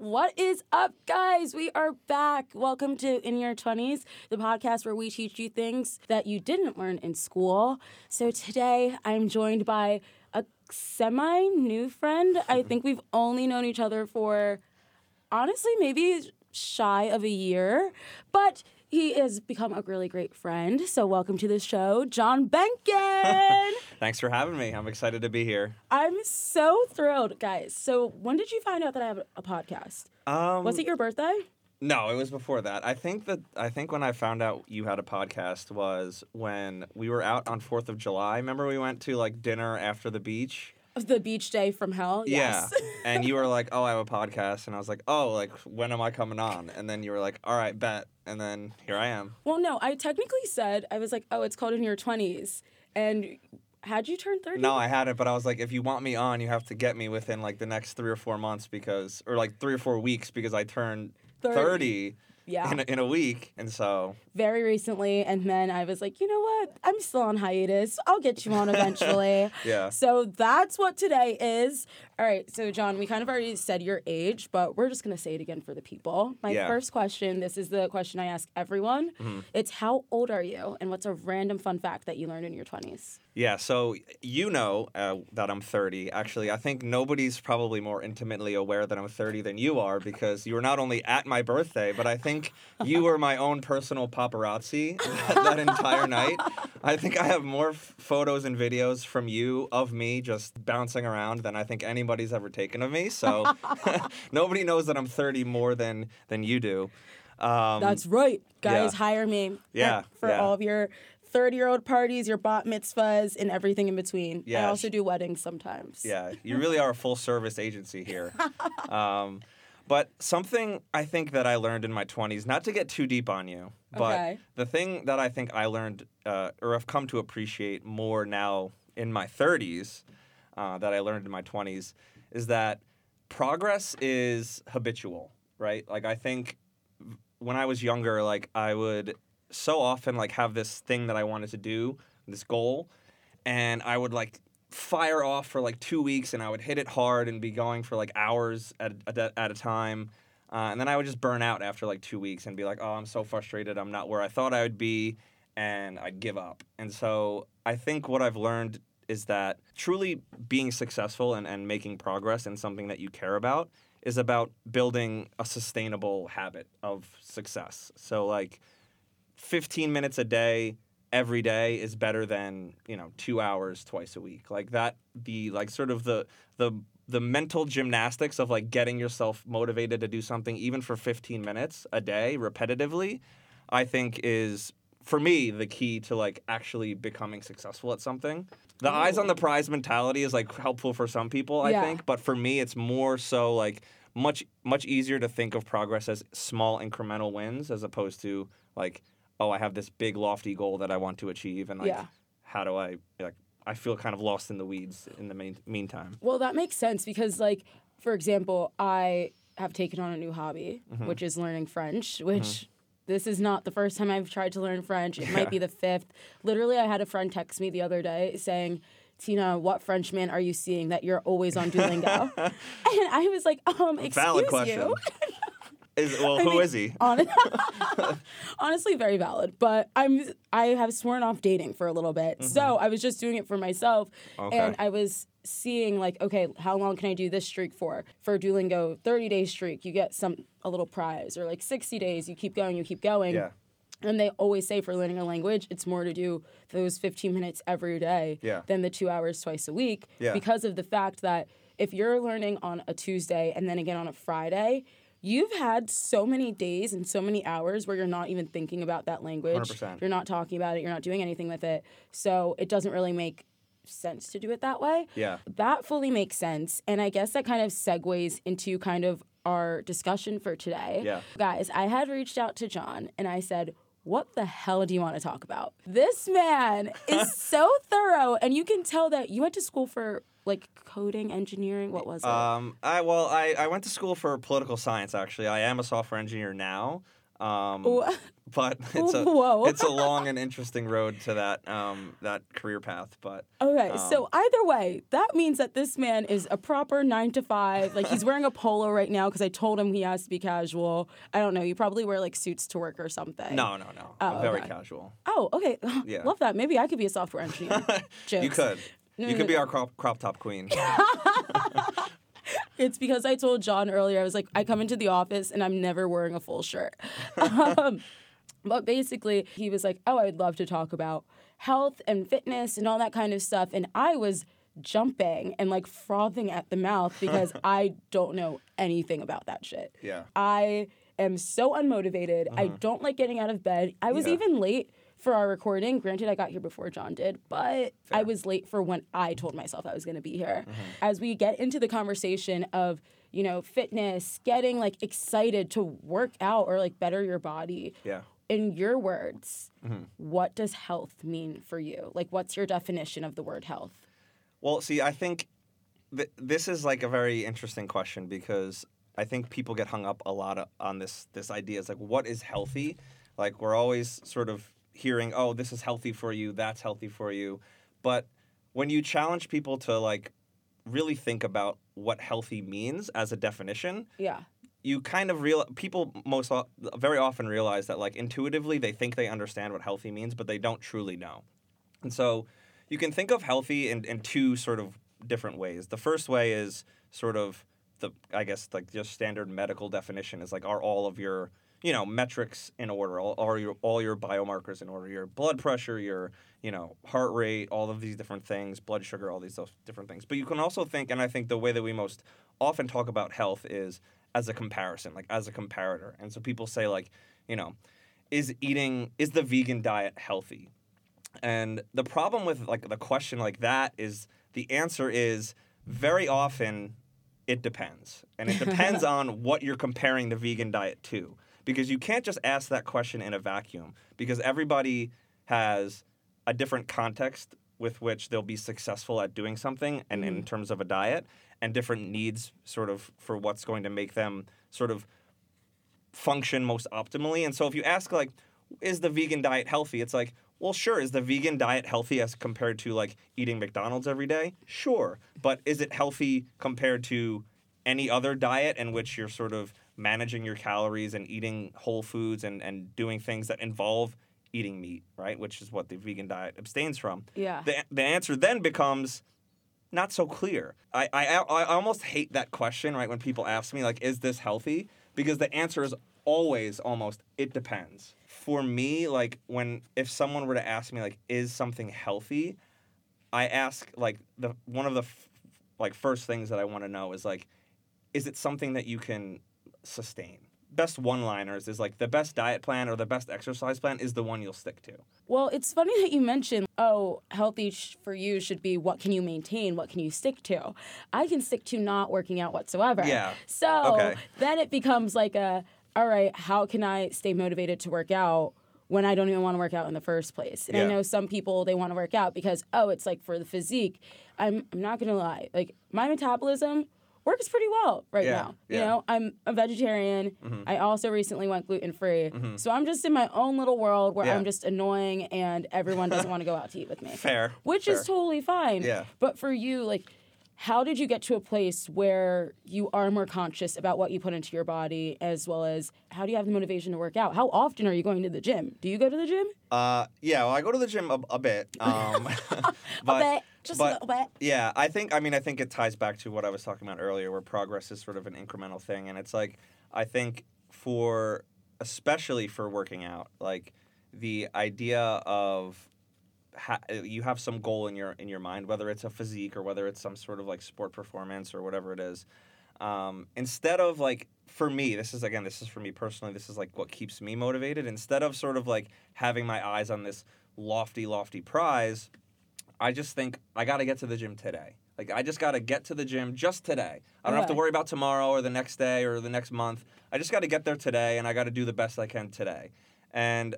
What is up, guys? We are back. Welcome to In Your 20s, the podcast where we teach you things that you didn't learn in school. So today I'm joined by a semi new friend. I think we've only known each other for honestly maybe shy of a year, but he has become a really great friend. So welcome to the show, Jon Benhken. Thanks for having me. I'm excited to be here. I'm so thrilled, guys. So when did you find out that I have a podcast? Um, Was it your birthday? No, it was before that. I think that I think when I found out you had a podcast was when we were out on Fourth of July. Remember we went to like dinner after the beach. The beach day from hell. Yes. Yeah. and you were like, "Oh, I have a podcast," and I was like, "Oh, like when am I coming on?" And then you were like, "All right, bet." And then here I am. well, no, I technically said I was like, oh, it's called in your twenties, and had you turned thirty? No, I had it, but I was like, if you want me on, you have to get me within like the next three or four months because, or like three or four weeks because I turned 30. 30, Yeah. in, a, in a week. And so, Very recently, and then I was like, you know what? I'm still on hiatus. I'll get you on eventually. yeah. So that's what today is. All right, so Jon, we kind of already said your age, but we're just going to say it again for the people. My Yeah. first question this is the question I ask everyone. Mm-hmm. It's how old are you? And what's a random fun fact that you learned in your 20s? Yeah, so you know uh, that I'm 30. Actually, I think nobody's probably more intimately aware that I'm 30 than you are because you were not only at my birthday, but I think you were my own personal paparazzi that, that entire night. I think I have more f- photos and videos from you of me just bouncing around than I think anybody's ever taken of me. So nobody knows that I'm 30 more than than you do. Um, That's right. Guys, yeah. hire me. Yeah, For yeah. all of your 30 year old parties, your bat mitzvahs, and everything in between. I also do weddings sometimes. Yeah, you really are a full service agency here. Um, but something I think that I learned in my 20s, not to get too deep on you, but Okay. the thing that I think I learned uh, or have come to appreciate more now in my 30s uh, that I learned in my 20s is that progress is habitual, right? Like, I think when I was younger, like, I would so often like have this thing that I wanted to do, this goal, and I would like fire off for like two weeks and I would hit it hard and be going for like hours at, at, at a time. Uh, and then I would just burn out after like two weeks and be like, oh, I'm so frustrated. I'm not where I thought I would be. And I'd give up. And so I think what I've learned is that truly being successful and, and making progress in something that you care about is about building a sustainable habit of success. So, like, 15 minutes a day every day is better than you know two hours twice a week. Like that the like sort of the the the mental gymnastics of like getting yourself motivated to do something even for 15 minutes a day repetitively i think is for me the key to like actually becoming successful at something. The eyes on the prize mentality is like helpful for some people i Yeah. think but for me it's more so like much much easier to think of progress as small incremental wins as opposed to like oh i have this big lofty goal that i want to achieve and like Yeah. how do i like i feel kind of lost in the weeds in the mean, meantime Well, that makes sense because, like, for example, I have taken on a new hobby, Mm-hmm. which is learning French, which. This is not the first time I've tried to learn French. It might be the fifth. Literally, I had a friend text me the other day saying, Tinah, what Frenchman are you seeing that you're always on Duolingo? and I was like, um, excuse valid question you. is well I who mean, is he Hon- honestly very valid but i'm i have sworn off dating for a little bit so i was just doing it for myself Mm-hmm. Okay. and i was seeing like okay how long can i do this streak for for duolingo 30 day streak you get some a little prize or like 60 days you keep going you keep going yeah and they always say for learning a language, it's more to do those 15 minutes every day Yeah. than the two hours twice a week. Yeah. Because of the fact that if you're learning on a Tuesday and then again on a Friday, you've had so many days and so many hours where you're not even thinking about that language. 100%. You're not talking about it, you're not doing anything with it. So it doesn't really make sense to do it that way. yeah That fully makes sense. And I guess that kind of segues into kind of our discussion for today. Yeah. Guys, I had reached out to Jon and I said, what the hell do you want to talk about? This man is so thorough, and you can tell that you went to school for like coding, engineering. What was it? Um, I well, I, I went to school for political science. Actually, I am a software engineer now. Um, but it's a Whoa. it's a long and interesting road to that um, that career path. But Okay, Um, so either way, that means that this man is a proper nine to five. Like he's wearing a polo right now because I told him he has to be casual. I don't know. You probably wear like suits to work or something. no, no, no. Oh, I'm very okay. casual. Oh, okay. Yeah. Love that. Maybe I could be a software engineer. you could. No, you no, could be no. our crop, crop top queen. It's because I told Jon earlier, I was like, I come into the office and I'm never wearing a full shirt. um, but basically, he was like, Oh, I'd love to talk about health and fitness and all that kind of stuff. And I was jumping and like frothing at the mouth because I don't know anything about that shit. Yeah. I am so unmotivated. I don't like getting out of bed. I was Yeah. even late for our recording. Granted, I got here before John did, but I was late for when I told myself I was going to be here. Mm-hmm. As we get into the conversation of, you know, fitness, getting like excited to work out or like better your body, Yeah. in your words, mm-hmm. what does health mean for you? Like, what's your definition of the word health? Well, see, I think th- this is like a very interesting question because I think people get hung up a lot on this this idea. It's like, what is healthy? Like we're always sort of hearing, oh, this is healthy for you, that's healthy for you, but when you challenge people to like really think about what healthy means as a definition, Yeah. you kind of real people most very often realize that like intuitively they think they understand what healthy means but they don't truly know. And so you can think of healthy in, in two sort of different ways. The first way is sort of the i guess like just standard medical definition is like are all of your you know metrics in order all, all your all your biomarkers in order your blood pressure your you know heart rate all of these different things blood sugar all these those different things but you can also think and i think the way that we most often talk about health is as a comparison like as a comparator and so people say like you know is eating is the vegan diet healthy and the problem with like the question like that is the answer is very often it depends. And it depends on what you're comparing the vegan diet to. Because you can't just ask that question in a vacuum because everybody has a different context with which they'll be successful at doing something and in mm-hmm. terms of a diet and different needs sort of for what's going to make them sort of function most optimally. And so if you ask like, is the vegan diet healthy? It's like, well, sure. Is the vegan diet healthy as compared to like eating McDonald's every day? Sure. But is it healthy compared to any other diet in which you're sort of managing your calories and eating whole foods and, and doing things that involve eating meat, right? Which is what the vegan diet abstains from. Yeah. The, the answer then becomes not so clear. I, I, I almost hate that question, right? When people ask me, like, is this healthy? Because the answer is always almost, it depends. For me, like, when, if someone were to ask me, like, is something healthy? I ask, like, the, one of the, f- like, first things that I want to know is, like, is it something that you can sustain? Best one liners is like the best diet plan or the best exercise plan is the one you'll stick to. Well, it's funny that you mentioned, oh, healthy sh- for you should be what can you maintain, what can you stick to. I can stick to not working out whatsoever. Yeah. So Okay. then it becomes like a, all right, how can I stay motivated to work out when I don't even want to work out in the first place? And I know some people they want to work out because oh, it's like for the physique. I'm I'm not gonna lie, like my metabolism works pretty well right Yeah, now. You know, I'm a vegetarian. Mm-hmm. I also recently went gluten free. So I'm just in my own little world where Yeah. I'm just annoying and everyone doesn't want to go out to eat with me. Fair. Which fair. is totally fine. Yeah. But for you, like, how did you get to a place where you are more conscious about what you put into your body as well as how do you have the motivation to work out? How often are you going to the gym? Do you go to the gym? Uh, yeah, well, I go to the gym a, a bit. Um, but, a bit. Just but- a little bit. Yeah, I think. I mean, I think it ties back to what I was talking about earlier, where progress is sort of an incremental thing, and it's like I think for especially for working out, like the idea of ha- you have some goal in your in your mind, whether it's a physique or whether it's some sort of like sport performance or whatever it is. Um, instead of like for me, this is again, this is for me personally. This is like what keeps me motivated. Instead of sort of like having my eyes on this lofty, lofty prize, I just think I got to get to the gym today. Like I just got to get to the gym just today. I don't have to worry about tomorrow or the next day or the next month. I just got to get there today and I got to do the best I can today. And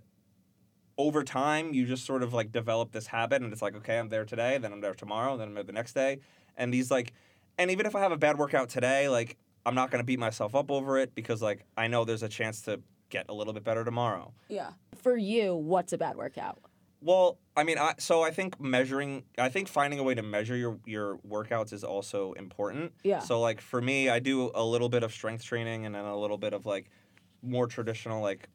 over time, you just sort of like develop this habit and it's like, okay, I'm there today, then I'm there tomorrow, then I'm there the next day. And these like and even if I have a bad workout today, like I'm not to beat myself up over it because like I know there's a chance to get a little bit better tomorrow. Yeah. For you, what's a bad workout? Well, I mean, I, so I think measuring, I think finding a way to measure your your workouts is also important. Yeah. So like for me, I do a little bit of strength training and then a little bit of like more traditional like,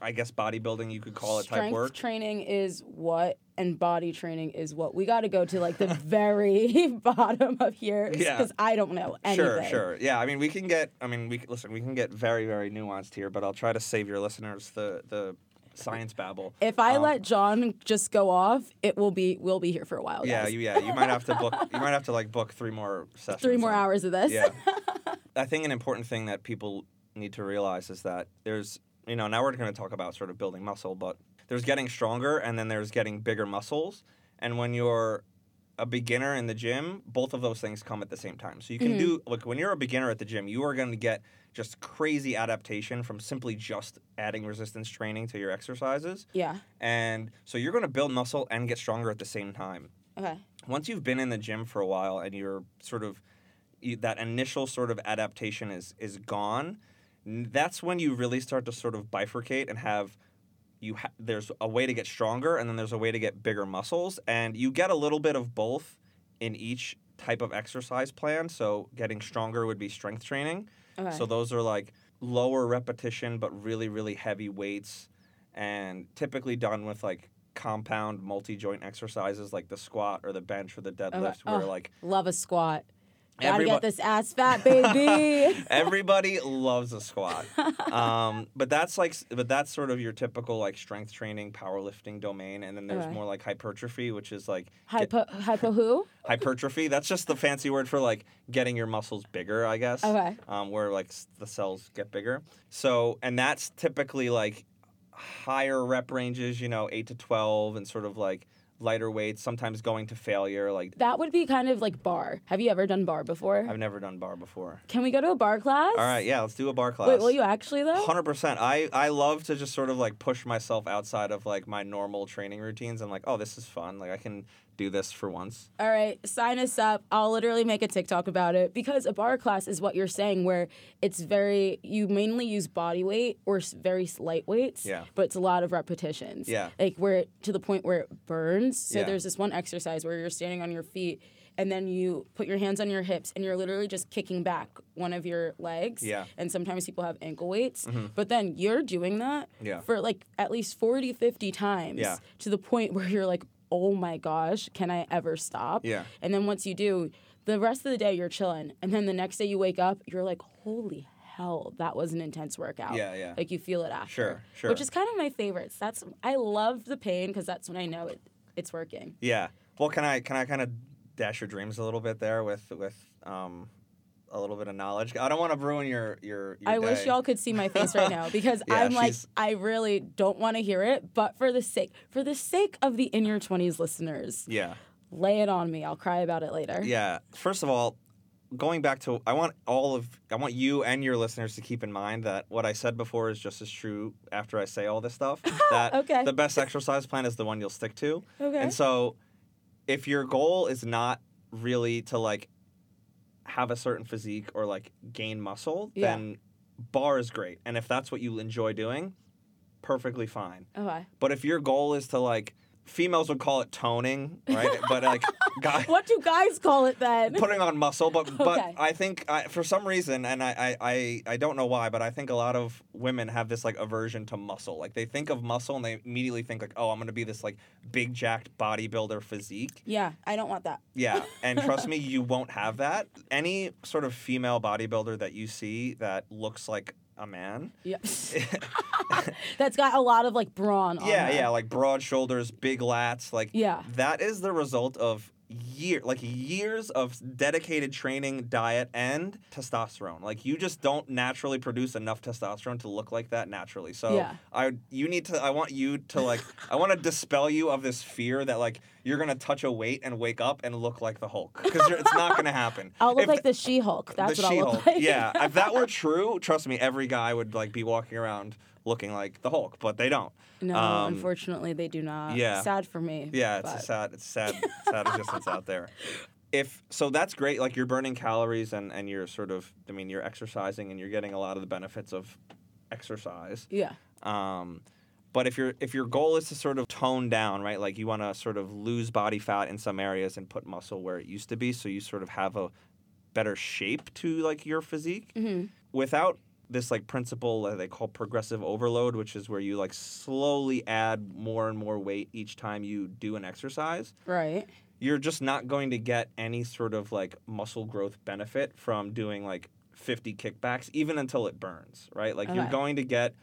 I guess bodybuilding you could call it type Strength work. training is what, and body training is what. We got to go to like the very bottom of here Yeah. because I don't know anything. Sure, sure. Yeah, I mean, we can get. I mean, we listen. We can get very, very nuanced here, but I'll try to save your listeners the the science babble. If I Um, let John just go off, it will be we'll be here for a while. Yeah, guys. you, yeah. You might have to book. You might have to like book three more sessions. three more hours of this. Yeah. I think an important thing that people need to realize is that there's, you know, now we're going to talk about sort of building muscle, but there's getting stronger and then there's getting bigger muscles. And when you're a beginner in the gym, both of those things come at the same time. So you can Mhm. do, like, when you're a beginner at the gym, you are going to get just crazy adaptation from simply just adding resistance training to your exercises. yeah. And so you're going to build muscle and get stronger at the same time Okay. once you've been in the gym for a while and you're sort of you, that initial sort of adaptation is is gone that's when you really start to sort of bifurcate and have you ha- there's a way to get stronger and then there's a way to get bigger muscles and you get a little bit of both in each type of exercise plan so getting stronger would be strength training Okay. so those are like lower repetition but really really heavy weights and typically done with like compound multi-joint exercises like the squat or the bench or the deadlift oh, where Oh. like Love a squat. Gotta Everybo- get this ass fat, baby. everybody loves a squat um, but that's like but that's sort of your typical like strength training powerlifting domain and then there's Okay. more like hypertrophy which is like hypo, hypo who? hypertrophy that's just the fancy word for like getting your muscles bigger i guess Okay. um, where like the cells get bigger. So, and that's typically like higher rep ranges, you know, eight to twelve, and sort of like lighter weights. Sometimes going to failure. Like That would be kind of like barre. Have you ever done barre before? I've never done barre before. Can we go to a barre class? All right, yeah, let's do a barre class. Wait, will you actually though? Hundred percent. I I love to just sort of like push myself outside of like my normal training routines. I'm like, oh, this is fun. Like I can do this for once. All right, sign us up. I'll literally make a TikTok about it because a barre class is what you're saying, where it's very, you mainly use body weight or very light weights, Yeah. but it's a lot of repetitions. Yeah. Like where it- to the point where it burns. So Yeah. there's this one exercise where you're standing on your feet and then you put your hands on your hips and you're literally just kicking back one of your legs. Yeah. And sometimes people have ankle weights, Mhm. but then you're doing that Yeah. for like at least 40, 50 times Yeah. to the point where you're like, oh my gosh, can I ever stop? Yeah. And then once you do, the rest of the day you're chilling. And then the next day you wake up, you're like, holy hell, that was an intense workout. Yeah, yeah. Like you feel it after. Sure, sure. Which is kind of my favorites. That's I love the pain because that's when I know it it's working. Yeah. Well, can I can I kind of dash your dreams a little bit there with with um a little bit of knowledge? I don't want to ruin your your. your I wish y'all could see my face right now because Yeah, I'm like she's- I really don't want to hear it, but for the sake for the sake of the in your 20s listeners, Yeah. lay it on me. I'll cry about it later. Yeah. First of all, going back to I want all of I want you and your listeners to keep in mind that what I said before is just as true after I say all this stuff. That Okay. the best exercise plan is the one you'll stick to. Okay. And so if your goal is not really to like have a certain physique or like gain muscle, Yeah. then barre is great. And if that's what you enjoy doing, perfectly fine. Oh, okay. But if your goal is to like females would call it toning, right? but like guys What do guys call it then? putting on muscle, but but I think I, for some reason, and I, I I I don't know why, but I think a lot of women have this like aversion to muscle. Like they think of muscle and they immediately think like, oh, I'm gonna be this like big jacked bodybuilder physique. yeah, I don't want that. Yeah, and trust me, you won't have that. Any sort of female bodybuilder that you see that looks like a man. Yeah. That's got a lot of like brawn on yeah, her. yeah, like broad shoulders, big lats, like Yeah. that is the result of year like years of dedicated training, diet, and testosterone. Like you just don't naturally produce enough testosterone to look like that naturally. So Yeah. I you need to I want you to like I want to dispel you of this fear that like you're gonna touch a weight and wake up and look like the Hulk because it's not gonna happen. I'll look If like the She-Hulk. That's the what I'll look like. yeah, if that were true, trust me, every guy would like be walking around looking like the Hulk, but they don't. no, Um, unfortunately, they do not. yeah. Sad for me. Yeah, it's but- a sad, it's a sad, sad existence out there. If so, that's great. Like you're burning calories and and you're sort of, I mean, you're exercising and you're getting a lot of the benefits of exercise. Yeah. Um, but if your if your goal is to sort of tone down, right, like you want to sort of lose body fat in some areas and put muscle where it used to be, so you sort of have a better shape to like your physique hmm without this like principle that they call progressive overload, which is where you like slowly add more and more weight each time you do an exercise. Right. You're just not going to get any sort of like muscle growth benefit from doing like 50 kickbacks, even until it burns, right? Like you're going to get,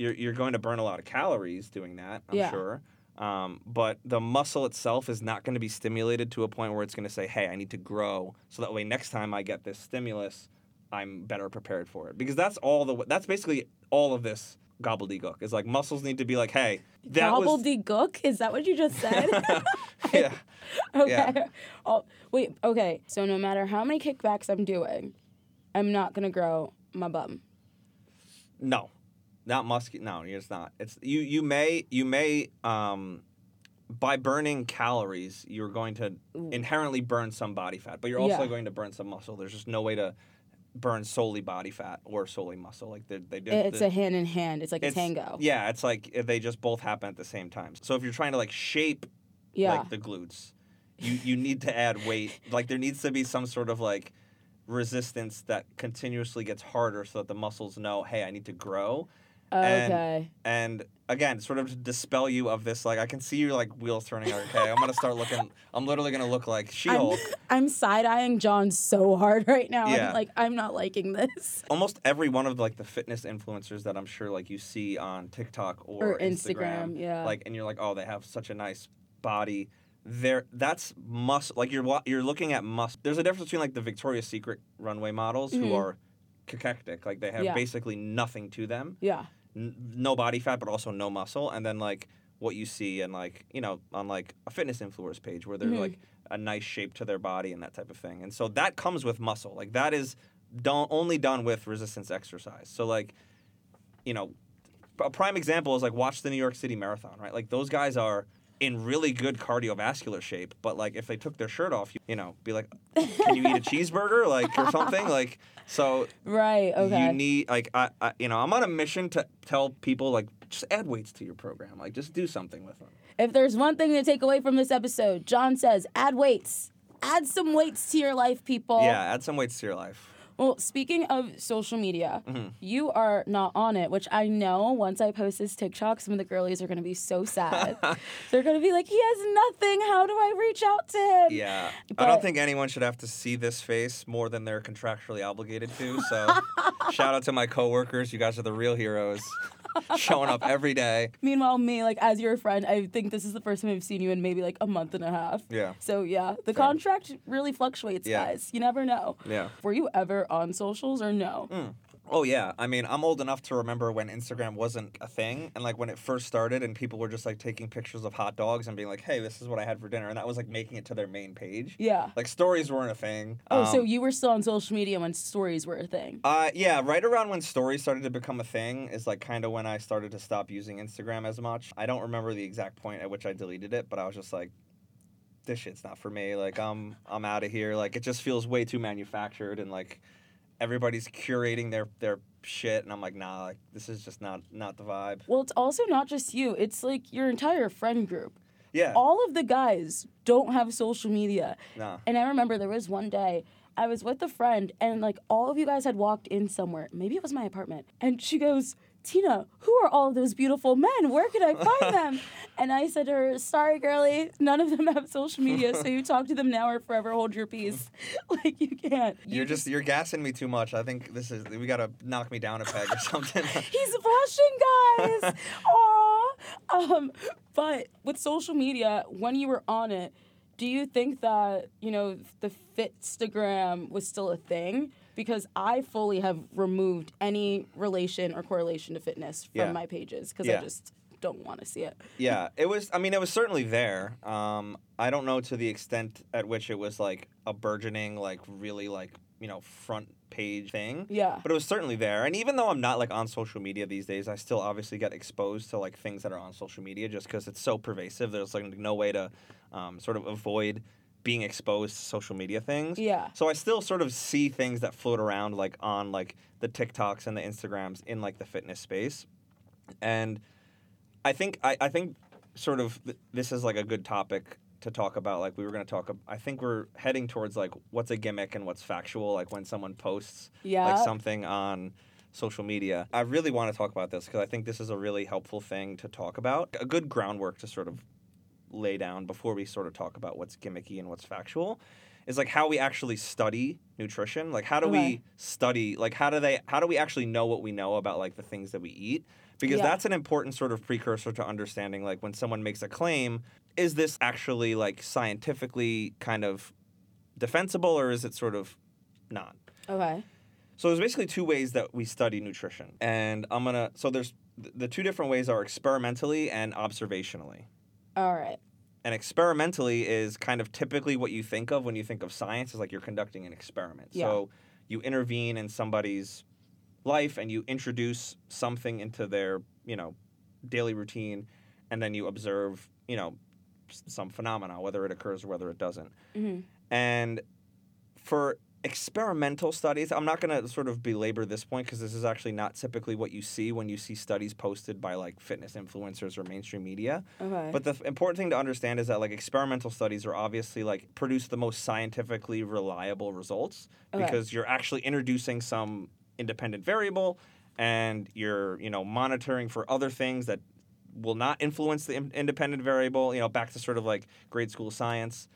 you're, you're going to burn a lot of calories doing that, I'm Yeah. sure. Um, but the muscle itself is not going to be stimulated to a point where it's going to say, hey, I need to grow. So that way, next time I get this stimulus, I'm better prepared for it. Because that's all the, that's basically all of this gobbledygook is like muscles need to be like, hey, that was. Gobbledygook? Is that what you just said? yeah. okay. Yeah. Oh, wait. Okay. So no matter how many kickbacks I'm doing, I'm not gonna grow my bum. No, not musky. No, it's not. It's you. You may. You may. Um, by burning calories, you're going to inherently burn some body fat, but you're also Yeah. going to burn some muscle. There's just no way to burn solely body fat or solely muscle. Like they they do. It's the- a hand in hand. It's like a tango. Yeah, it's like eh, they just both happen at the same time. So if you're trying to like shape Yeah. like the glutes, you you need to add weight. Like there needs to be some sort of like resistance that continuously gets harder so that the muscles know, hey, I need to grow. And- okay. And again, sort of to dispel you of this, like I can see you like wheels turning. Okay, I'm gonna start looking. I'm literally gonna look like She-Hulk. I'm side eyeing Jon so hard right now. Yeah. I'm like, I'm not liking this. Almost every one of like the fitness influencers that I'm sure like you see on TikTok or, Or Instagram, yeah. Like, and you're like, oh, they have such a nice body. There, that's muscle. Like you're you're looking at muscle. There's a difference between like the Victoria's Secret runway models Mhm. who are cachectic, like they have Yeah. basically nothing to them. Yeah. N- no body fat but also no muscle. And then like what you see and like you know on like a fitness influencer page where they're Mhm. like a nice shape to their body and that type of thing. And so that comes with muscle. Like that is done only done with resistance exercise. So like you know a prime example is like watch the new york city marathon right? Like those guys are in really good cardiovascular shape but like if they took their shirt off you, you know be like can you eat a cheeseburger like or something like so Right. Okay. you need like I, I you know I'm on a mission to tell people like just add weights to your program like just do something with them. if there's one thing to take away from this episode, Jon says, add weights. Add some weights to your life, people. Yeah, add some weights to your life. Well, speaking of social media, Mhm. you are not on it, which I know once I post this TikTok, some of the girlies are going to be so sad. They're going to be like, he has nothing. How do I reach out to him? Yeah, I don't think anyone should have to see this face more than they're contractually obligated to. So, shout out to my coworkers. You guys are the real heroes, showing up every day. Meanwhile, me, like, as your friend, I think this is the first time I've seen you in maybe like a month and a half. Yeah, So, yeah, the Fair. contract really fluctuates, Yeah. guys. You never know. yeah. Were you ever on socials or no? Mm. Oh yeah, I mean, I'm old enough to remember when Instagram wasn't a thing, and like when it first started, and people were just like taking pictures of hot dogs and being like, "Hey, this is what I had for dinner," and that was like making it to their main page. Yeah. Like stories weren't a thing. Oh, so Um, you were still on social media when stories were a thing. Uh, yeah, right around when stories started to become a thing is like kind of when I started to stop using Instagram as much. I don't remember the exact point at which I deleted it, but I was just like, this shit's not for me. Like I'm I'm out of here. Like it just feels way too manufactured and like everybody's curating their their shit and I'm like, nah, like this is just not not the vibe. Well, it's also not just you, it's like your entire friend group. Yeah. All of the guys don't have social media. Nah. And I remember there was one day I was with a friend and like all of you guys had walked in somewhere. Maybe it was my apartment. And she goes, Tinah, who are all those beautiful men? Where can I find them? and I said to her, Sorry, girlie, none of them have social media, so you talk to them now or forever hold your peace. like you can't. You You're just you're gassing me too much. I think this is we gotta knock me down a peg or something. He's blushing, guys. Aw. Um, but with social media, when you were on it, do you think that you know the Fitstagram was still a thing? Because I fully have removed any relation or correlation to fitness from Yeah. my pages because Yeah. I just don't want to see it. yeah, it was. I mean, it was certainly there. Um, I don't know to the extent at which it was like a burgeoning, like really like you know front page thing. Yeah. But it was certainly there. And even though I'm not like on social media these days, I still obviously get exposed to like things that are on social media just because it's so pervasive. There's like no way to um, sort of avoid being exposed to social media things. Yeah. So I still sort of see things that float around like on like the TikToks and the Instagrams in like the fitness space. And I think I, I think sort of th- this is like a good topic to talk about like we were going to talk ab- I think we're heading towards like what's a gimmick and what's factual like when someone posts Yeah. like something on social media. I really want to talk about this because I think this is a really helpful thing to talk about. A good groundwork to sort of lay down before we sort of talk about what's gimmicky and what's factual is like how we actually study nutrition. Like how do Okay. we study like how do they how do we actually know what we know about like the things that we eat? Because Yeah. that's an important sort of precursor to understanding like when someone makes a claim, is this actually like scientifically kind of defensible or is it sort of not? Okay. So there's basically two ways that we study nutrition, and I'm gonna. So there's the two different ways are experimentally and observationally. All right. And experimentally is kind of typically what you think of when you think of science is like you're conducting an experiment. Yeah. So you intervene in somebody's life and you introduce something into their you know daily routine, and then you observe you know some phenomena whether it occurs or whether it doesn't. hmm And for experimental studies, I'm not going to sort of belabor this point because this is actually not typically what you see when you see studies posted by like fitness influencers or mainstream media. Okay. But the f- important thing to understand is that like experimental studies are obviously like produce the most scientifically reliable results Okay. because you're actually introducing some independent variable and you're, you know, monitoring for other things that will not influence the in- independent variable, you know, back to sort of like grade school science.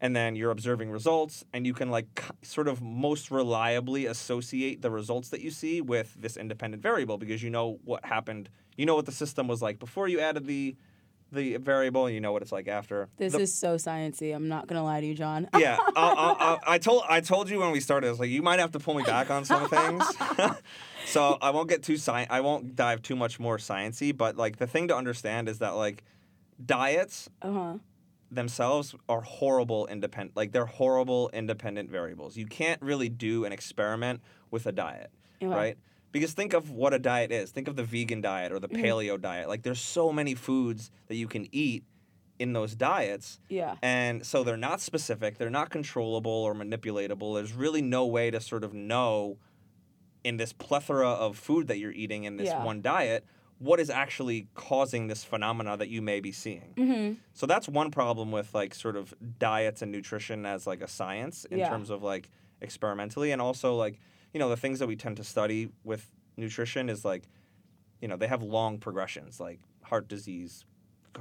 And then you're observing results, and you can like sort of most reliably associate the results that you see with this independent variable because you know what happened. You know what the system was like before you added the the variable, and you know what it's like after. this The- is so sciencey. I'm not gonna lie to you, Jon. yeah, I, I, I, I told I told you when we started. I was like, you might have to pull me back on some things. so I won't get too sci- I won't dive too much more sciency. But like the thing to understand is that like diets Uh huh. Themselves are horrible independent. Like they're horrible independent variables. You can't really do an experiment with a diet, right? Because think of what a diet is. Think of the vegan diet or the Mhm. paleo diet. Like there's so many foods that you can eat in those diets Yeah. and so they're not specific, they're not controllable or manipulatable. There's really no way to sort of know in this plethora of food that you're eating in this Yeah. one diet what is actually causing this phenomena that you may be seeing. Mm-hmm. So that's one problem with like sort of diets and nutrition as like a science in Yeah. terms of like experimentally and also like you know the things that we tend to study with nutrition is like you know they have long progressions like heart disease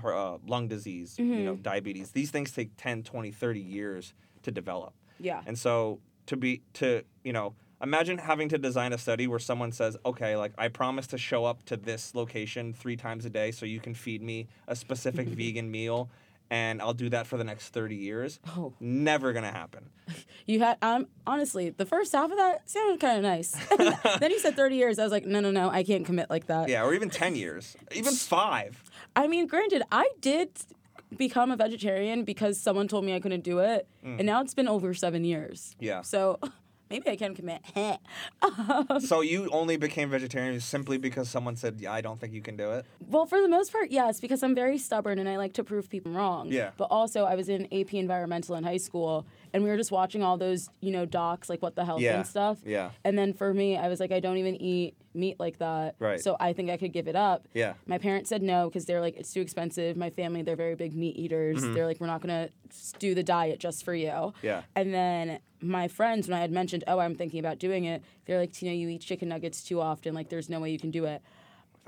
uh, lung disease you know diabetes these things take 10 20 30 years to develop Yeah. and so to be to you know imagine having to design a study where someone says okay like i promise to show up to this location three times a day so you can feed me a specific vegan meal and i'll do that for the next 30 years Oh, never gonna happen you had. Um, honestly, the first half of that sounded kind of nice. then you said 30 years. I was like, no, no, no, I can't commit like that. yeah or even 10 years even five I mean, granted, I did become a vegetarian because someone told me I couldn't do it, and now it's been over seven years. yeah So maybe I can commit. so um, you only became vegetarian simply because someone said yeah, i don't think you can do it Well, for the most part, yes, because I'm very stubborn and I like to prove people wrong. Yeah. But also, I was in AP Environmental in high school, and we were just watching all those, you know, docs like What the Health Yeah. and stuff. yeah And then for me, I was like, I don't even eat meat like that. Right. So I think I could give it up. yeah My parents said no because they're like, it's too expensive. My family, they're very big meat eaters. Mm-hmm. They're like, we're not going to do the diet just for you. yeah And then my friends, when I had mentioned, oh, I'm thinking about doing it, they're like, Tinah, you eat chicken nuggets too often. Like, there's no way you can do it.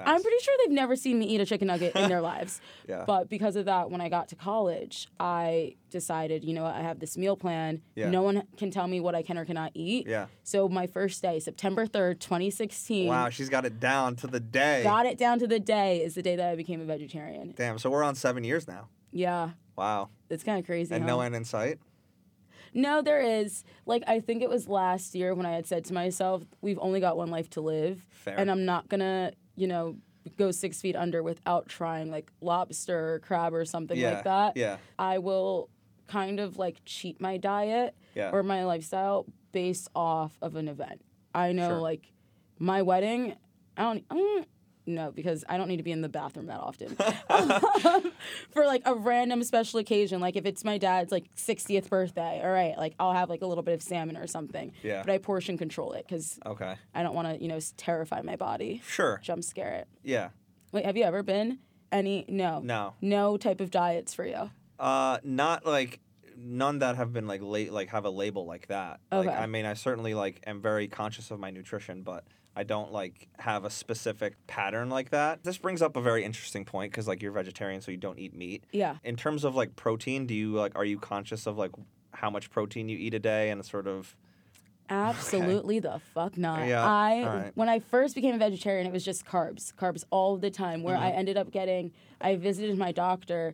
I'm pretty sure they've never seen me eat a chicken nugget in their lives. Yeah. But because of that, when I got to college, I decided, you know what, I have this meal plan. Yeah. No one can tell me what I can or cannot eat. yeah So my first day, September 3rd, 2016, wow she's got it down to the day got it down to the day, is the day that I became a vegetarian. damn so we're on seven years now Yeah. wow It's kind of crazy. and huh? no end in sight No, there is. Like, I think it was last year when I had said to myself, we've only got one life to live. Fair. And I'm not going to, you know, go six feet under without trying like lobster or crab or something yeah like that. yeah I will kind of like cheat my diet yeah or my lifestyle based off of an event. I know Sure. like my wedding, I don't, mm, no, because I don't need to be in the bathroom that often. For like a random special occasion, like if it's my dad's like 60th birthday, all right, like I'll have like a little bit of salmon or something. Yeah. But I portion control it because Okay. I don't want to, you know, terrify my body, Sure. jump scare it. Yeah. Wait, have you ever been any? No. No. No type of diets for you. Uh, not like none that have been like late, like have a label like that. Like, Okay. I mean, I certainly like am very conscious of my nutrition, but I don't like have a specific pattern like that. This brings up a very interesting point because like you're vegetarian, so you don't eat meat. Yeah. In terms of like protein, do you like are you conscious of like how much protein you eat a day and sort of Absolutely the fuck not. Yeah, I alright. when I first became a vegetarian, it was just carbs, carbs all the time. Where Mm-hmm. I ended up getting, I visited my doctor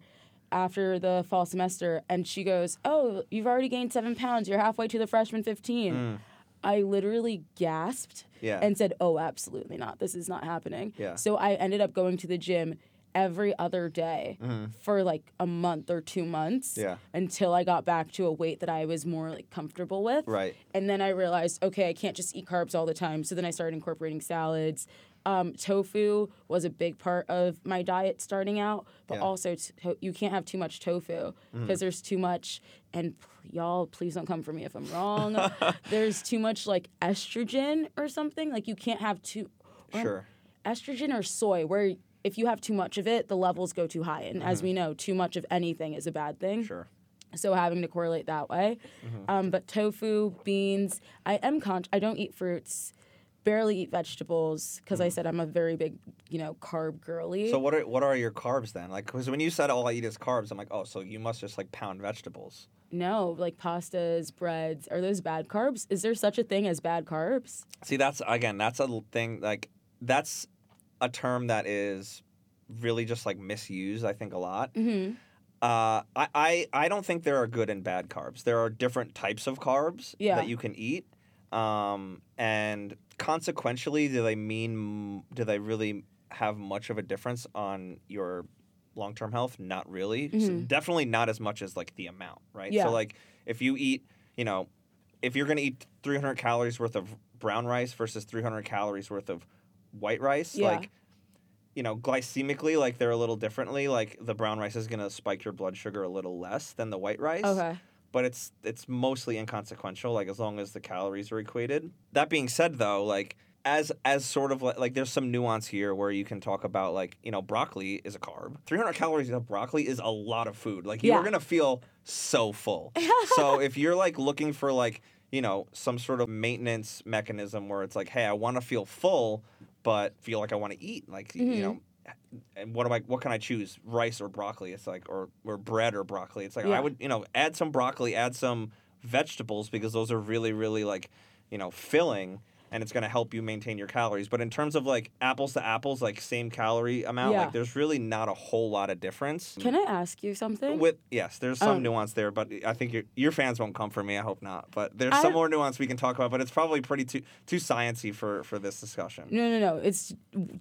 after the fall semester, and she goes, "Oh, you've already gained seven pounds. You're halfway to the freshman 15." I literally gasped. Yeah. and said, "Oh, absolutely not. This is not happening." Yeah. So I ended up going to the gym every other day for like a month or two months Mm-hmm. Yeah. until I got back to a weight that I was more like comfortable with. Right. And then I realized, okay, I can't just eat carbs all the time. So then I started incorporating salads. Um, tofu was a big part of my diet starting out, but Yeah. also to- you can't have too much tofu because there's too much. And p- y'all, please don't come for me if I'm wrong. there's too much like estrogen or something. Like you can't have too sure. estrogen or soy, where if you have too much of it, the levels go too high. And as we Mm-hmm. know, too much of anything is a bad thing Sure. so having to correlate that way. Um, but tofu, beans, I am con. I don't eat fruits, barely eat vegetables because I said I'm a very big, you know, carb girly. So what are what are your carbs then? Like, because when you said all I eat is carbs, I'm like, oh, so you must just like pound vegetables. no, like pastas, breads, are those bad carbs? Is there such a thing as bad carbs? See, that's again, that's a thing. Like, that's a term that is really just like misused. I think a lot. Mm-hmm. Uh, I, I I don't think there are good and bad carbs. There are different types of carbs Yeah. that you can eat. Um, and consequentially, do they mean do they really have much of a difference on your long term health? Not really. S- Mhm. definitely not as much as like the amount, right? Yeah. So like if you eat, you know, if you're gonna eat 300 calories worth of brown rice versus 300 calories worth of white rice, Yeah. like you know, glycemically, like they're a little differently. Like the brown rice is gonna spike your blood sugar a little less than the white rice. Okay. But it's it's mostly inconsequential, like as long as the calories are equated. That being said though, like as as sort of like, like there's some nuance here where you can talk about like, you know, broccoli is a carb. 300 calories of broccoli is a lot of food. Like you're Yeah. to feel so full. so if you're like looking for like, you know, some sort of maintenance mechanism where it's like, hey, I want to feel full but feel like I want to eat, like Mhm. you know, and what am I? What can I choose? Rice or broccoli? It's like or or bread or broccoli. It's like Yeah. I would you know add some broccoli, add some vegetables because those are really really like you know filling and it's going to help you maintain your calories. But in terms of like apples to apples, like same calorie amount, Yeah. like there's really not a whole lot of difference. Can I ask you something? With yes, there's some Um, nuance there, but I think your your fans won't come for me. I hope not. But there's I- some more nuance we can talk about. But it's probably pretty too too sciency for for this discussion. no, no, no. It's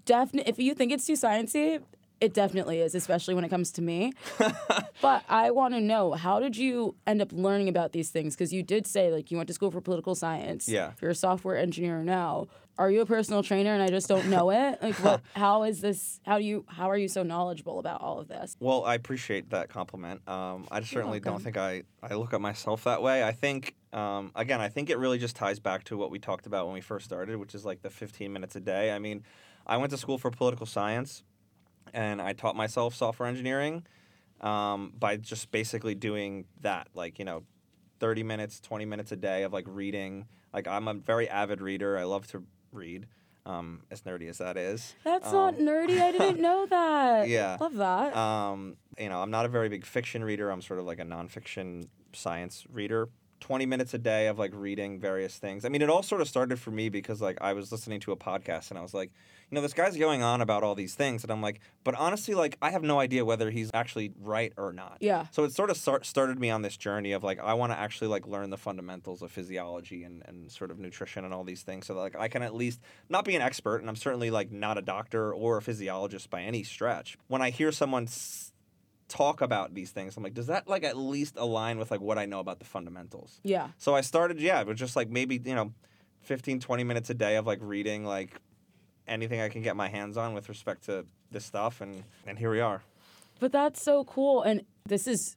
definitely. If you think it's too sciencey, it definitely is, especially when it comes to me. but I want to know how did you end up learning about these things? Because you did say like you went to school for political science. Yeah. You're a software engineer now. Are you a personal trainer and I just don't know it? Like what? How is this? How do you? How are you so knowledgeable about all of this? Well, I appreciate that compliment. Um, I certainly don't think I, I look at myself that way. I think, um, again, I think it really just ties back to what we talked about when we first started, which is like the 15 minutes a day. I mean, I went to school for political science and I taught myself software engineering um, by just basically doing that, like, you know, 30 minutes, 20 minutes a day of like reading. Like, I'm a very avid reader. I love to read, um, as nerdy as that is. That's Um, not nerdy. I didn't know that. Yeah. Love that. Um, you know, I'm not a very big fiction reader. I'm sort of like a nonfiction science reader. 20 minutes a day of like reading various things. I mean, it all sort of started for me because like I was listening to a podcast and I was like, you know, this guy's going on about all these things. And I'm like, but honestly, like, I have no idea whether he's actually right or not. yeah. So it sort of start, started me on this journey of like I want to actually like learn the fundamentals of physiology and, and sort of nutrition and all these things so that like I can at least not be an expert and I'm certainly like not a doctor or a physiologist by any stretch. When I hear someone s- talk about these things, I'm like, does that like at least align with like what I know about the fundamentals? Yeah. So I started, yeah, it was just like maybe, you know, 15, 20 minutes a day of like reading like anything I can get my hands on with respect to this stuff, and and here we are. But that's so cool. And this is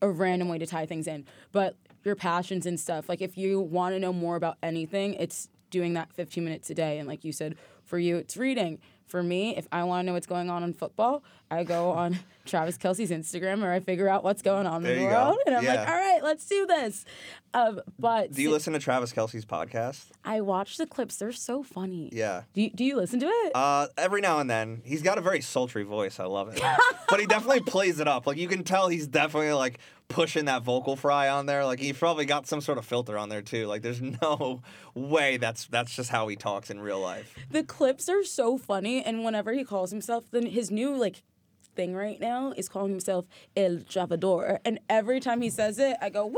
a random way to tie things in. But your passions and stuff, like if you want to know more about anything, it's doing that 15 minutes a day. And like you said, for you, it's reading. For me, if I want to know what's going on in football, I go on Travis Kelce's Instagram or I figure out what's going on There in the you go. world. And I'm like, all right, let's do this. Um, but Do you listen to Travis Kelce's podcast? I watch the clips. They're so funny. Yeah. Do you, do you listen to it? Uh, every now and then, he's got a very sultry voice. I love it, but he definitely plays it up. Like you can tell, he's definitely like pushing that vocal fry on there. Like he probably got some sort of filter on there too. Like there's no way that's that's just how he talks in real life. the clips are so funny and whenever he calls himself then his new like thing right now is calling himself El Javador and every time he says it I go woo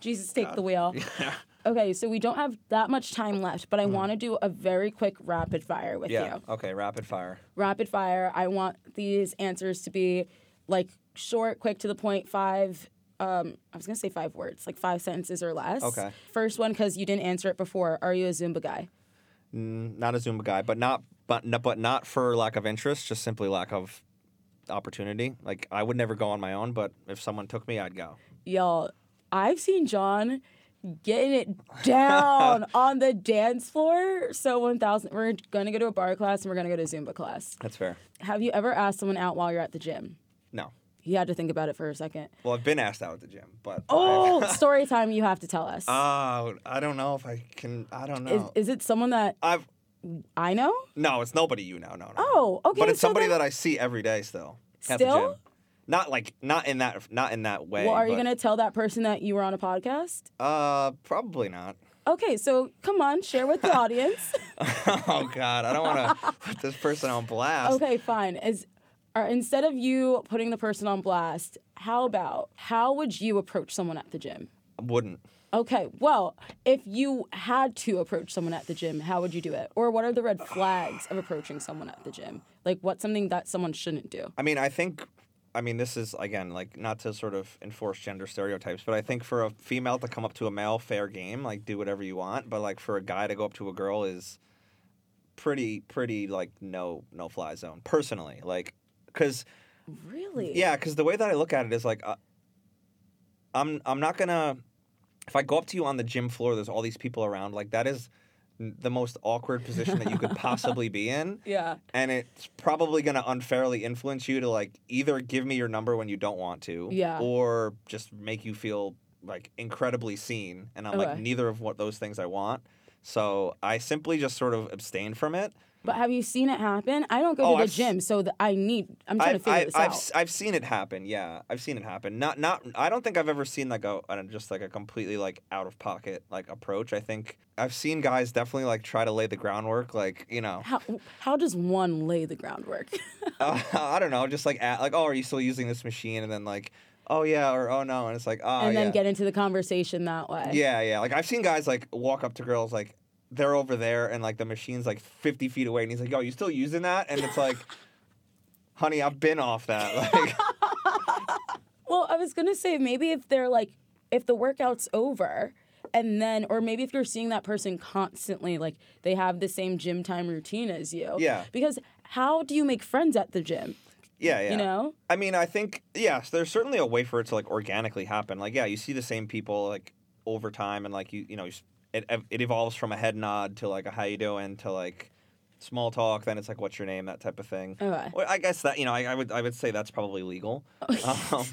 Jesus take the wheel Yeah. okay so we don't have that much time left but I mm-hmm. want to do a very quick rapid fire with Yeah. you Okay. Rapid fire. rapid fire I want these answers to be like short quick to the point five um, I was gonna say five words, like five sentences or less. Okay. First one, because you didn't answer it before. Are you a Zumba guy? Mm, not a Zumba guy, but not but no- but not for lack of interest, just simply lack of opportunity. Like I would never go on my own, but if someone took me, I'd go. Y'all, I've seen Jon getting it down on the dance floor. So 1000, we're going to go to a barre class and we're going to go to Zumba class. That's fair. Have you ever asked someone out while you're at the gym? He had to think about it for a second. Well, I've been asked out at the gym, but Oh, story time you have to tell us. Oh, I don't know if I can. I don't know. is it someone that I've I know? no, it's nobody you know. No, no. Oh, okay. But it's so somebody then- that I see every day still. Still? Not like not in that not in that way. Well, are you going to tell that person that you were on a podcast? Uh, probably not. Okay, so come on, share with the audience. oh God, I don't want to put this person on blast. Okay, fine. Is or instead of you putting the person on blast, how about how would you approach someone at the gym? Wouldn't. Okay, well, if you had to approach someone at the gym, how would you do it? Or what are the red flags of approaching someone at the gym? Like what's something that someone shouldn't do? I mean, I think. I mean, this is again like not to sort of enforce gender stereotypes, but I think for a female to come up to a male, fair game, like do whatever you want. But like for a guy to go up to a girl is pretty, pretty like no, no fly zone. Personally, like, because Really? Yeah, because the way that I look at it is like, uh, I'm I'm not gonna. If I go up to you on the gym floor, there's all these people around. Like that is the most awkward position that you could possibly be in, Yeah. and it's probably gonna unfairly influence you to like either give me your number when you don't want to, Yeah. or just make you feel like incredibly seen. And I'm like neither of what those things I want. So I simply just sort of abstain from it. But have you seen it happen? I don't go Oh, to the I've gym, so that I need I'm trying to I've, figure I've, this I've, out. I've seen it happen. Yeah, I've seen it happen. Not not. I don't think I've ever seen like a just like a completely like out of pocket like approach. I think I've seen guys definitely like try to lay the groundwork. Like you know, how how does one lay the groundwork? uh, I don't know, just like at, like oh, are you still using this machine? And then like oh yeah or oh no, and it's like oh and yeah. then get into the conversation that way. yeah, yeah. Like I've seen guys like walk up to girls like they're over there and like the machine's like fifty feet away, and he's like, "Yo, you still using that?" And it's like, "Honey, I've been off that." Like, Well, I was gonna say maybe if they're like if the workout's over and then or maybe if you're seeing that person constantly like they have the same gym time routine as you. Yeah. Because how do you make friends at the gym? yeah, yeah. You know? I mean, I think yes, there's certainly a way for it to like organically happen. Like, yeah, you see the same people like over time, and like you, you know, you, s- it it evolves from a head nod to like a how you doing to like small talk. Then it's like what's your name, that type of thing. Okay. Well, I guess that you know, I, I would I would say that's probably legal. Um,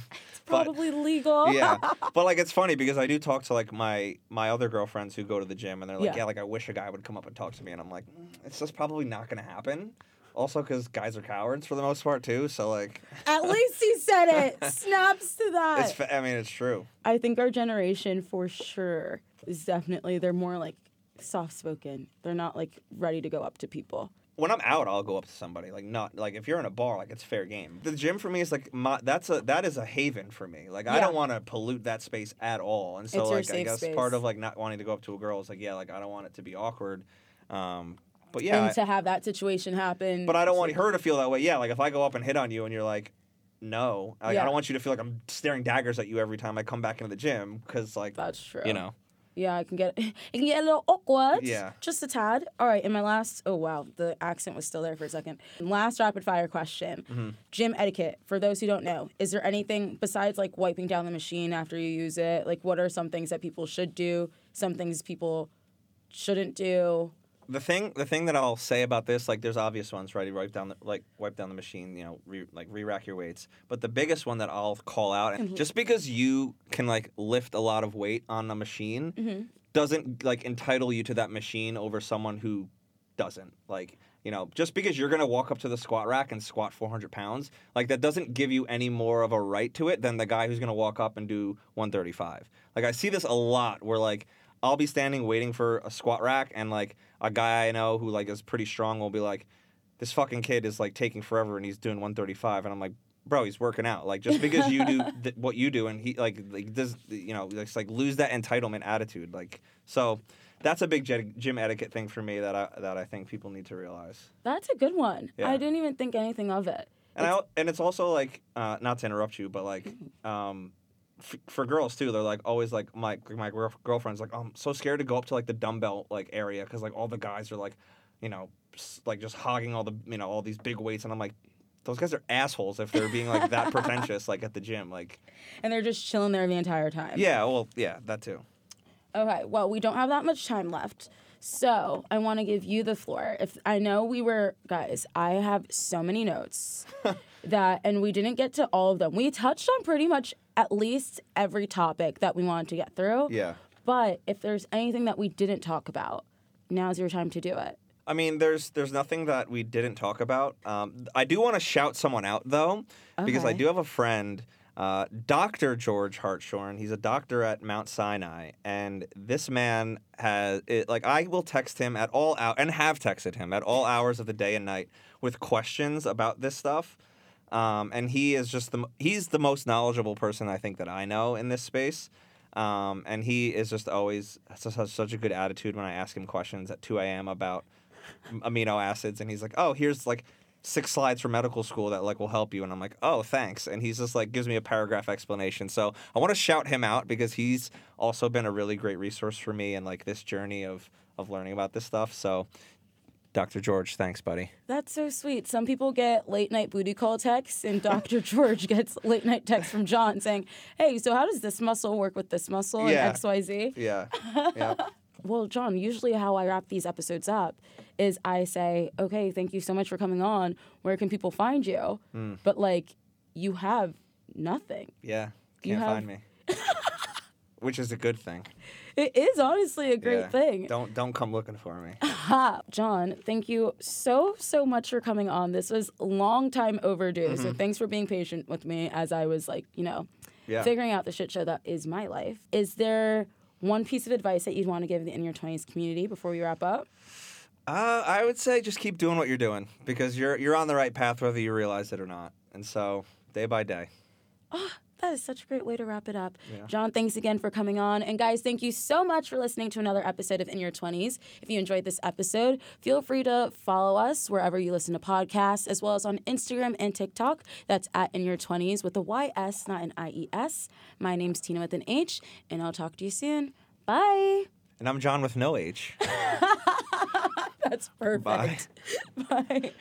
but- Probably legal. yeah, but like it's funny because I do talk to like my my other girlfriends who go to the gym, and they're like, Yeah. yeah, like I wish a guy would come up and talk to me, and I'm like, "Mm, it's just probably not gonna happen. Also, because guys are cowards for the most part too. So like, At least he said it. Snaps to that. it's I mean it's true. I think our generation for sure is definitely they're more like soft spoken. They're not like ready to go up to people. when I'm out, I'll go up to somebody. Like not like if you're in a bar, like it's fair game. The gym for me is like my that's a that is a haven for me. Like I don't want to pollute that space at all. And so It's like I guess space. part of like not wanting to go up to a girl is like yeah, like I don't want it to be awkward. Um, but yeah, and I- to have that situation happen. but I don't want her to feel that way. Yeah, like if I go up and hit on you and you're like. No, like, Yeah. I don't want you to feel like I'm staring daggers at you every time I come back into the gym because, like, That's true. you know, Yeah, I can get it can get a little awkward. Yeah. Just a tad. All right, and my last oh wow, the accent was still there for a second. Last rapid fire question. Mm-hmm. Gym etiquette. For those who don't know, is there anything besides like wiping down the machine after you use it? Like what are some things that people should do? Some things people shouldn't do? The thing the thing that I'll say about this, like there's obvious ones, right? You wipe down the like wipe down the machine, you know, re, like re-rack your weights. But the biggest one that I'll call out, and just because you can like lift a lot of weight on a machine, mm-hmm. doesn't like entitle you to that machine over someone who doesn't. Like you know, just because you're gonna walk up to the squat rack and squat 400 pounds, like that doesn't give you any more of a right to it than the guy who's gonna walk up and do 135. Like I see this a lot, where like I'll be standing waiting for a squat rack, and like a guy I know who like is pretty strong will be like, "This fucking kid is like taking forever, and he's doing 135," and I'm like, "Bro, he's working out. Like just because you do th- what you do, and he like like does you know it's like lose that entitlement attitude. Like so, that's a big gy- gym etiquette thing for me that I that I think people need to realize. That's a good one. Yeah. I didn't even think anything of it. And I, and it's also like uh, not to interrupt you, but like um, f- for girls too, they're like always like my my girl- girlfriend's like I'm so scared to go up to like the dumbbell like area because like all the guys are like, you know, s- like just hogging all the you know all these big weights, and I'm like. Those guys are assholes if they're being like that pretentious, like at the gym. Like, And they're just chilling there the entire time. yeah, well, yeah, that too. Okay, well, we don't have that much time left. So I want to give you the floor. If I know we were guys, I have so many notes that and we didn't get to all of them. We touched on pretty much at least every topic that we wanted to get through. Yeah. But if there's anything that we didn't talk about, now's your time to do it. I mean, there's there's nothing that we didn't talk about. Um, I do want to shout someone out though, because I do have a friend, uh, Doctor George Hartshorn. He's a doctor at Mount Sinai, and this man has it, like I will text him at all out and have texted him at all hours of the day and night with questions about this stuff. Um, and he is just the he's the most knowledgeable person I think that I know in this space. Um, and he is just always has such, a good attitude when I ask him questions at 2 a.m. about amino acids and he's like oh here's like six slides from medical school that like will help you and i'm like oh thanks and he's just like gives me a paragraph explanation so i want to shout him out because he's also been a really great resource for me in like this journey of of learning about this stuff so dr george thanks buddy That's so sweet. Some people get late night booty call texts, and Dr. George gets late night texts from Jon saying, Hey, so how does this muscle work with this muscle Yeah. and XYZ? yeah yeah Well, Jon, usually how I wrap these episodes up is I say, okay, thank you so much for coming on. Where can people find you? Mm. But like, you have nothing. yeah can't have- find me which is a good thing It is honestly a great Yeah. thing. don't don't come looking for me Ha, Jon, thank you so, so much for coming on. This was long time overdue. So Mm-hmm. thanks for being patient with me as I was like, you know, yeah figuring out the shit show that is my life. Is there one piece of advice that you'd want to give the In Your 20s community before we wrap up? Uh, I would say just keep doing what you're doing because you're you're on the right path whether you realize it or not. And so day by day. That is such a great way to wrap it up. Yeah. Jon, thanks again for coming on. And guys, thank you so much for listening to another episode of In Your 20s. If you enjoyed this episode, feel free to follow us wherever you listen to podcasts, as well as on Instagram and TikTok. That's at In Your 20s with a YS, not an IES. My name's Tinah with an H, and I'll talk to you soon. Bye. And I'm Jon with no H. That's perfect. Bye.